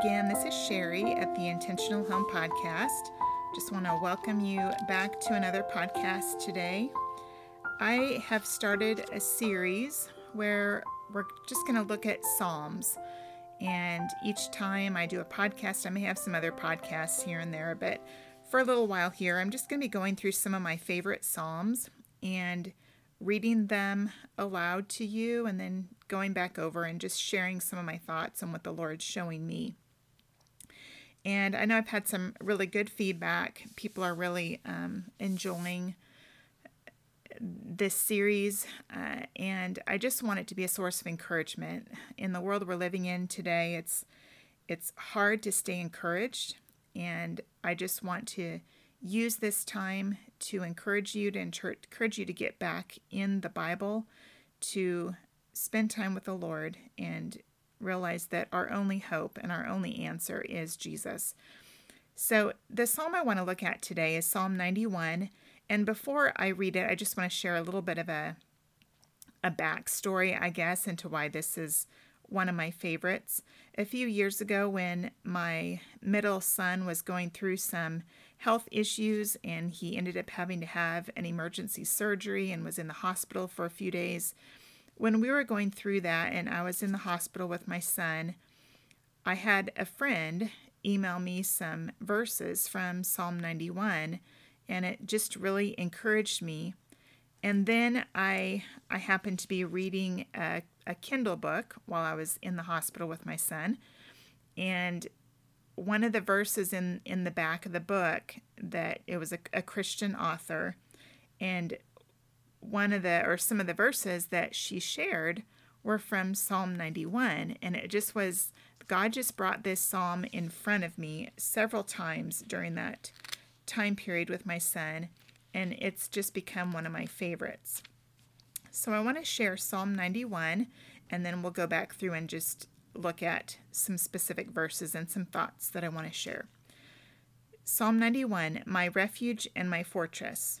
again. This is Sherry at the Intentional Home Podcast. Just want to welcome you back to another podcast today. I have started a series where we're just going to look at Psalms. And each time I do a podcast, I may have some other podcasts here and there, but for a little while here, I'm just going to be going through some of my favorite Psalms and reading them aloud to you and then going back over and just sharing some of my thoughts on what the Lord's showing me. And I know I've had some really good feedback. People are really um, enjoying this series, uh, and I just want it to be a source of encouragement. In the world we're living in today, it's it's hard to stay encouraged, and I just want to use this time to encourage you to encourage you to get back in the Bible, to spend time with the Lord and realize that our only hope and our only answer is Jesus. So, the psalm I want to look at today is Psalm 91. And before I read it, I just want to share a little bit of a, a backstory, I guess, into why this is one of my favorites. A few years ago, when my middle son was going through some health issues and he ended up having to have an emergency surgery and was in the hospital for a few days, when we were going through that and I was in the hospital with my son, I had a friend email me some verses from Psalm 91 and it just really encouraged me. And then I I happened to be reading a, a Kindle book while I was in the hospital with my son. And one of the verses in, in the back of the book that it was a, a Christian author and one of the or some of the verses that she shared were from Psalm 91 and it just was God just brought this psalm in front of me several times during that time period with my son and it's just become one of my favorites. So I want to share Psalm 91 and then we'll go back through and just look at some specific verses and some thoughts that I want to share. Psalm 91 My refuge and my fortress.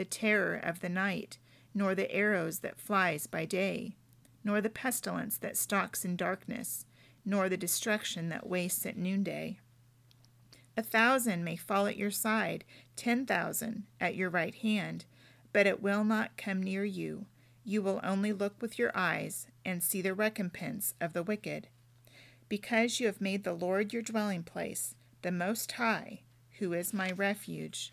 the terror of the night, nor the arrows that flies by day, nor the pestilence that stalks in darkness, nor the destruction that wastes at noonday. A thousand may fall at your side, ten thousand at your right hand, but it will not come near you. You will only look with your eyes and see the recompense of the wicked. Because you have made the Lord your dwelling place, the Most High, who is my refuge.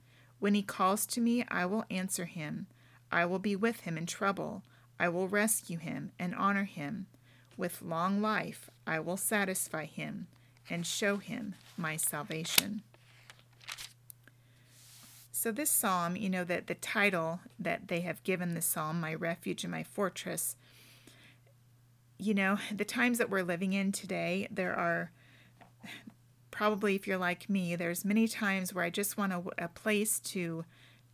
When he calls to me, I will answer him. I will be with him in trouble. I will rescue him and honor him. With long life, I will satisfy him and show him my salvation. So, this psalm, you know, that the title that they have given the psalm, My Refuge and My Fortress, you know, the times that we're living in today, there are probably if you're like me, there's many times where I just want a, a place to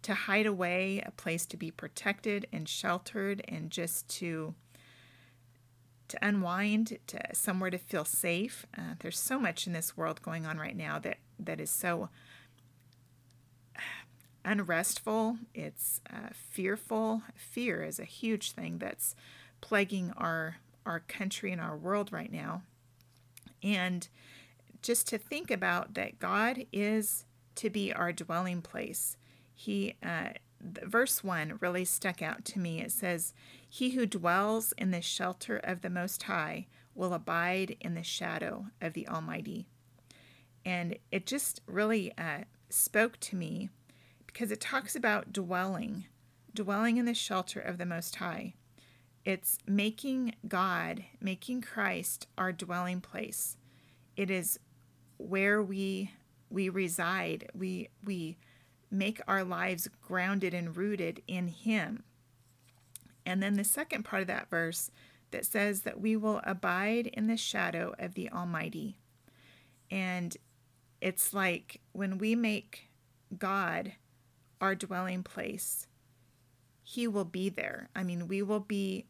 to hide away, a place to be protected and sheltered, and just to to unwind, to somewhere to feel safe. Uh, there's so much in this world going on right now that that is so unrestful. It's uh, fearful. Fear is a huge thing that's plaguing our our country and our world right now, and just to think about that God is to be our dwelling place. He, uh, verse 1 really stuck out to me. It says, He who dwells in the shelter of the Most High will abide in the shadow of the Almighty. And it just really uh, spoke to me because it talks about dwelling, dwelling in the shelter of the Most High. It's making God, making Christ our dwelling place. It is where we we reside. We we make our lives grounded and rooted in him. And then the second part of that verse that says that we will abide in the shadow of the Almighty. And it's like when we make God our dwelling place, He will be there. I mean, we will be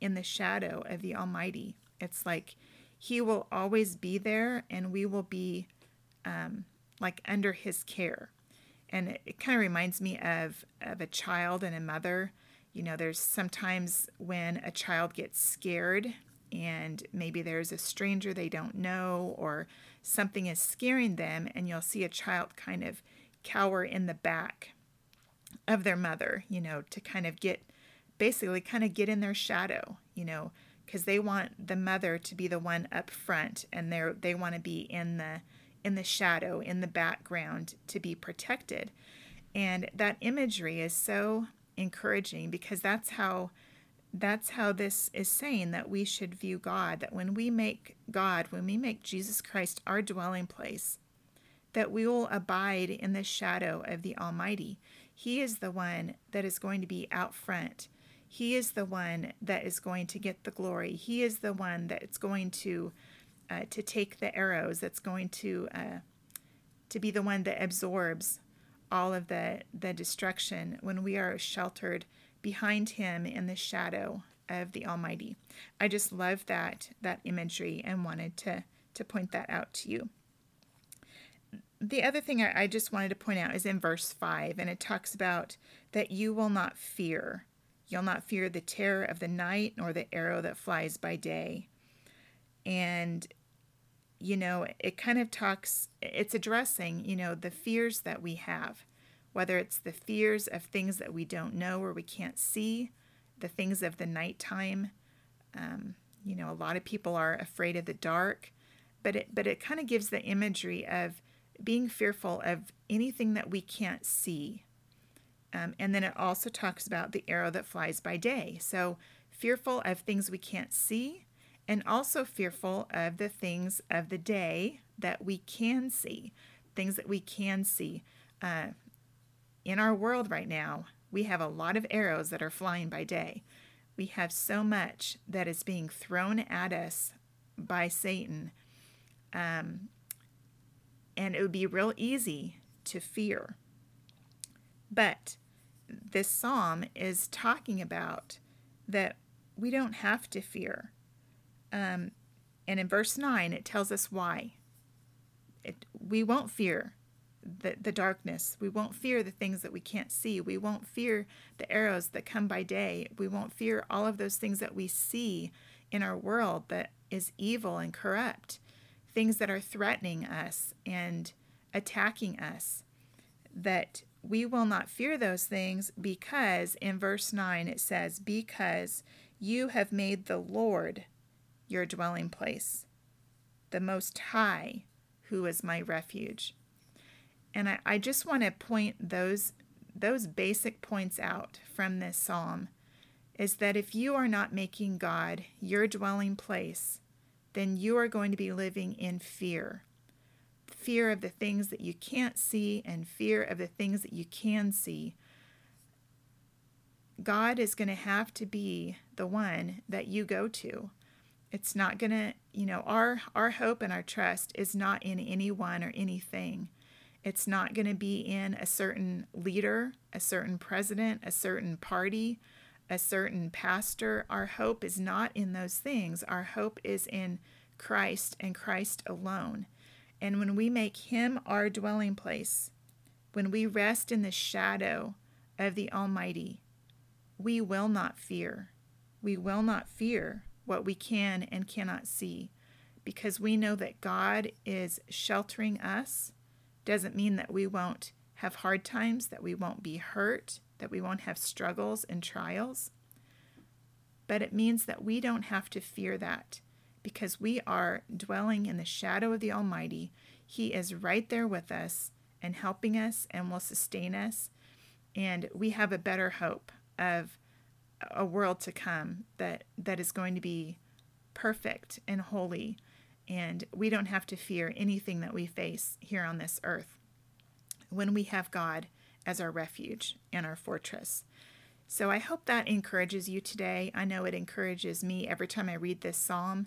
in the shadow of the Almighty. It's like He will always be there and we will be um, like under His care. And it, it kind of reminds me of, of a child and a mother. You know, there's sometimes when a child gets scared and maybe there's a stranger they don't know or something is scaring them, and you'll see a child kind of cower in the back of their mother, you know, to kind of get basically kind of get in their shadow, you know, because they want the mother to be the one up front and they they want to be in the in the shadow, in the background to be protected. And that imagery is so encouraging because that's how that's how this is saying that we should view God that when we make God, when we make Jesus Christ our dwelling place, that we will abide in the shadow of the Almighty. He is the one that is going to be out front. He is the one that is going to get the glory. He is the one that's going to uh, to take the arrows. That's going to uh, to be the one that absorbs all of the the destruction when we are sheltered behind Him in the shadow of the Almighty. I just love that that imagery and wanted to to point that out to you the other thing I, I just wanted to point out is in verse 5, and it talks about that you will not fear. You'll not fear the terror of the night, nor the arrow that flies by day. And, you know, it kind of talks, it's addressing, you know, the fears that we have, whether it's the fears of things that we don't know or we can't see, the things of the nighttime. Um, you know, a lot of people are afraid of the dark, but it, but it kind of gives the imagery of being fearful of anything that we can't see. Um, and then it also talks about the arrow that flies by day. So, fearful of things we can't see, and also fearful of the things of the day that we can see, things that we can see. Uh, in our world right now, we have a lot of arrows that are flying by day. We have so much that is being thrown at us by Satan. Um, and it would be real easy to fear. But this psalm is talking about that we don't have to fear. Um, and in verse 9, it tells us why. It, we won't fear the, the darkness. We won't fear the things that we can't see. We won't fear the arrows that come by day. We won't fear all of those things that we see in our world that is evil and corrupt things that are threatening us and attacking us, that we will not fear those things because in verse 9 it says, Because you have made the Lord your dwelling place, the Most High, who is my refuge. And I, I just want to point those those basic points out from this psalm is that if you are not making God your dwelling place, then you are going to be living in fear fear of the things that you can't see and fear of the things that you can see. God is going to have to be the one that you go to. It's not going to, you know, our our hope and our trust is not in anyone or anything. It's not going to be in a certain leader, a certain president, a certain party, a certain pastor. Our hope is not in those things. Our hope is in Christ and Christ alone. And when we make Him our dwelling place, when we rest in the shadow of the Almighty, we will not fear. We will not fear what we can and cannot see because we know that God is sheltering us. Doesn't mean that we won't have hard times, that we won't be hurt, that we won't have struggles and trials. But it means that we don't have to fear that because we are dwelling in the shadow of the Almighty. He is right there with us and helping us and will sustain us. And we have a better hope of a world to come that, that is going to be perfect and holy. And we don't have to fear anything that we face here on this earth when we have God as our refuge and our fortress. So I hope that encourages you today. I know it encourages me every time I read this psalm.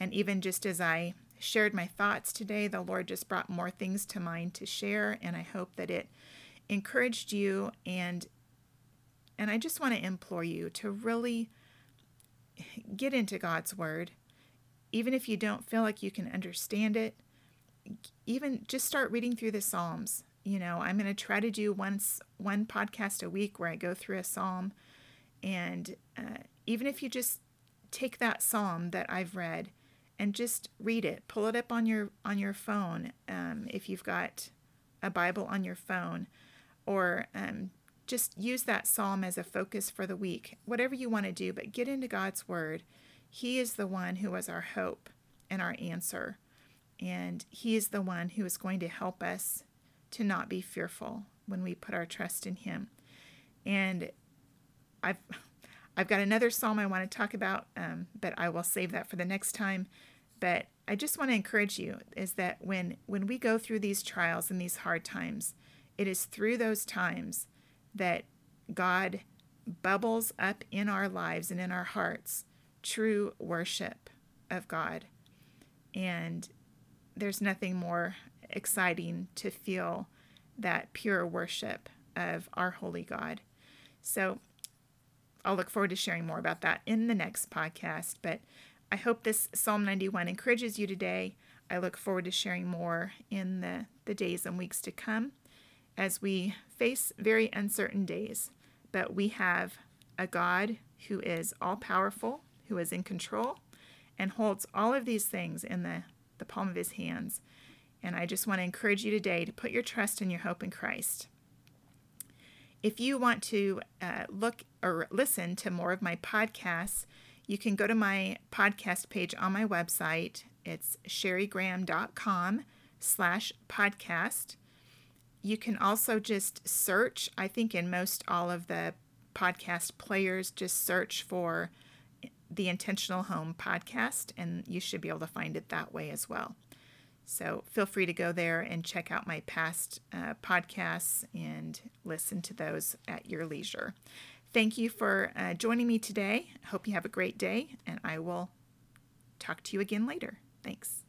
And even just as I shared my thoughts today, the Lord just brought more things to mind to share. And I hope that it encouraged you. And, and I just want to implore you to really get into God's Word. Even if you don't feel like you can understand it, even just start reading through the Psalms. You know, I'm going to try to do once one podcast a week where I go through a psalm, and uh, even if you just take that psalm that I've read and just read it, pull it up on your on your phone um, if you've got a Bible on your phone, or um, just use that psalm as a focus for the week. Whatever you want to do, but get into God's Word. He is the one who is our hope and our answer. And He is the one who is going to help us to not be fearful when we put our trust in Him. And I've I've got another psalm I want to talk about, um, but I will save that for the next time. But I just want to encourage you is that when when we go through these trials and these hard times, it is through those times that God bubbles up in our lives and in our hearts true worship of God. And there's nothing more exciting to feel that pure worship of our holy God. So I'll look forward to sharing more about that in the next podcast. But I hope this Psalm 91 encourages you today. I look forward to sharing more in the, the days and weeks to come as we face very uncertain days. But we have a God who is all powerful, who is in control, and holds all of these things in the, the palm of his hands. And I just want to encourage you today to put your trust and your hope in Christ. If you want to uh, look or listen to more of my podcasts, you can go to my podcast page on my website. It's sherrygraham.com slash podcast. You can also just search, I think in most all of the podcast players, just search for the Intentional Home podcast, and you should be able to find it that way as well. So feel free to go there and check out my past uh, podcasts and listen to those at your leisure. Thank you for uh, joining me today. I hope you have a great day, and I will talk to you again later. Thanks.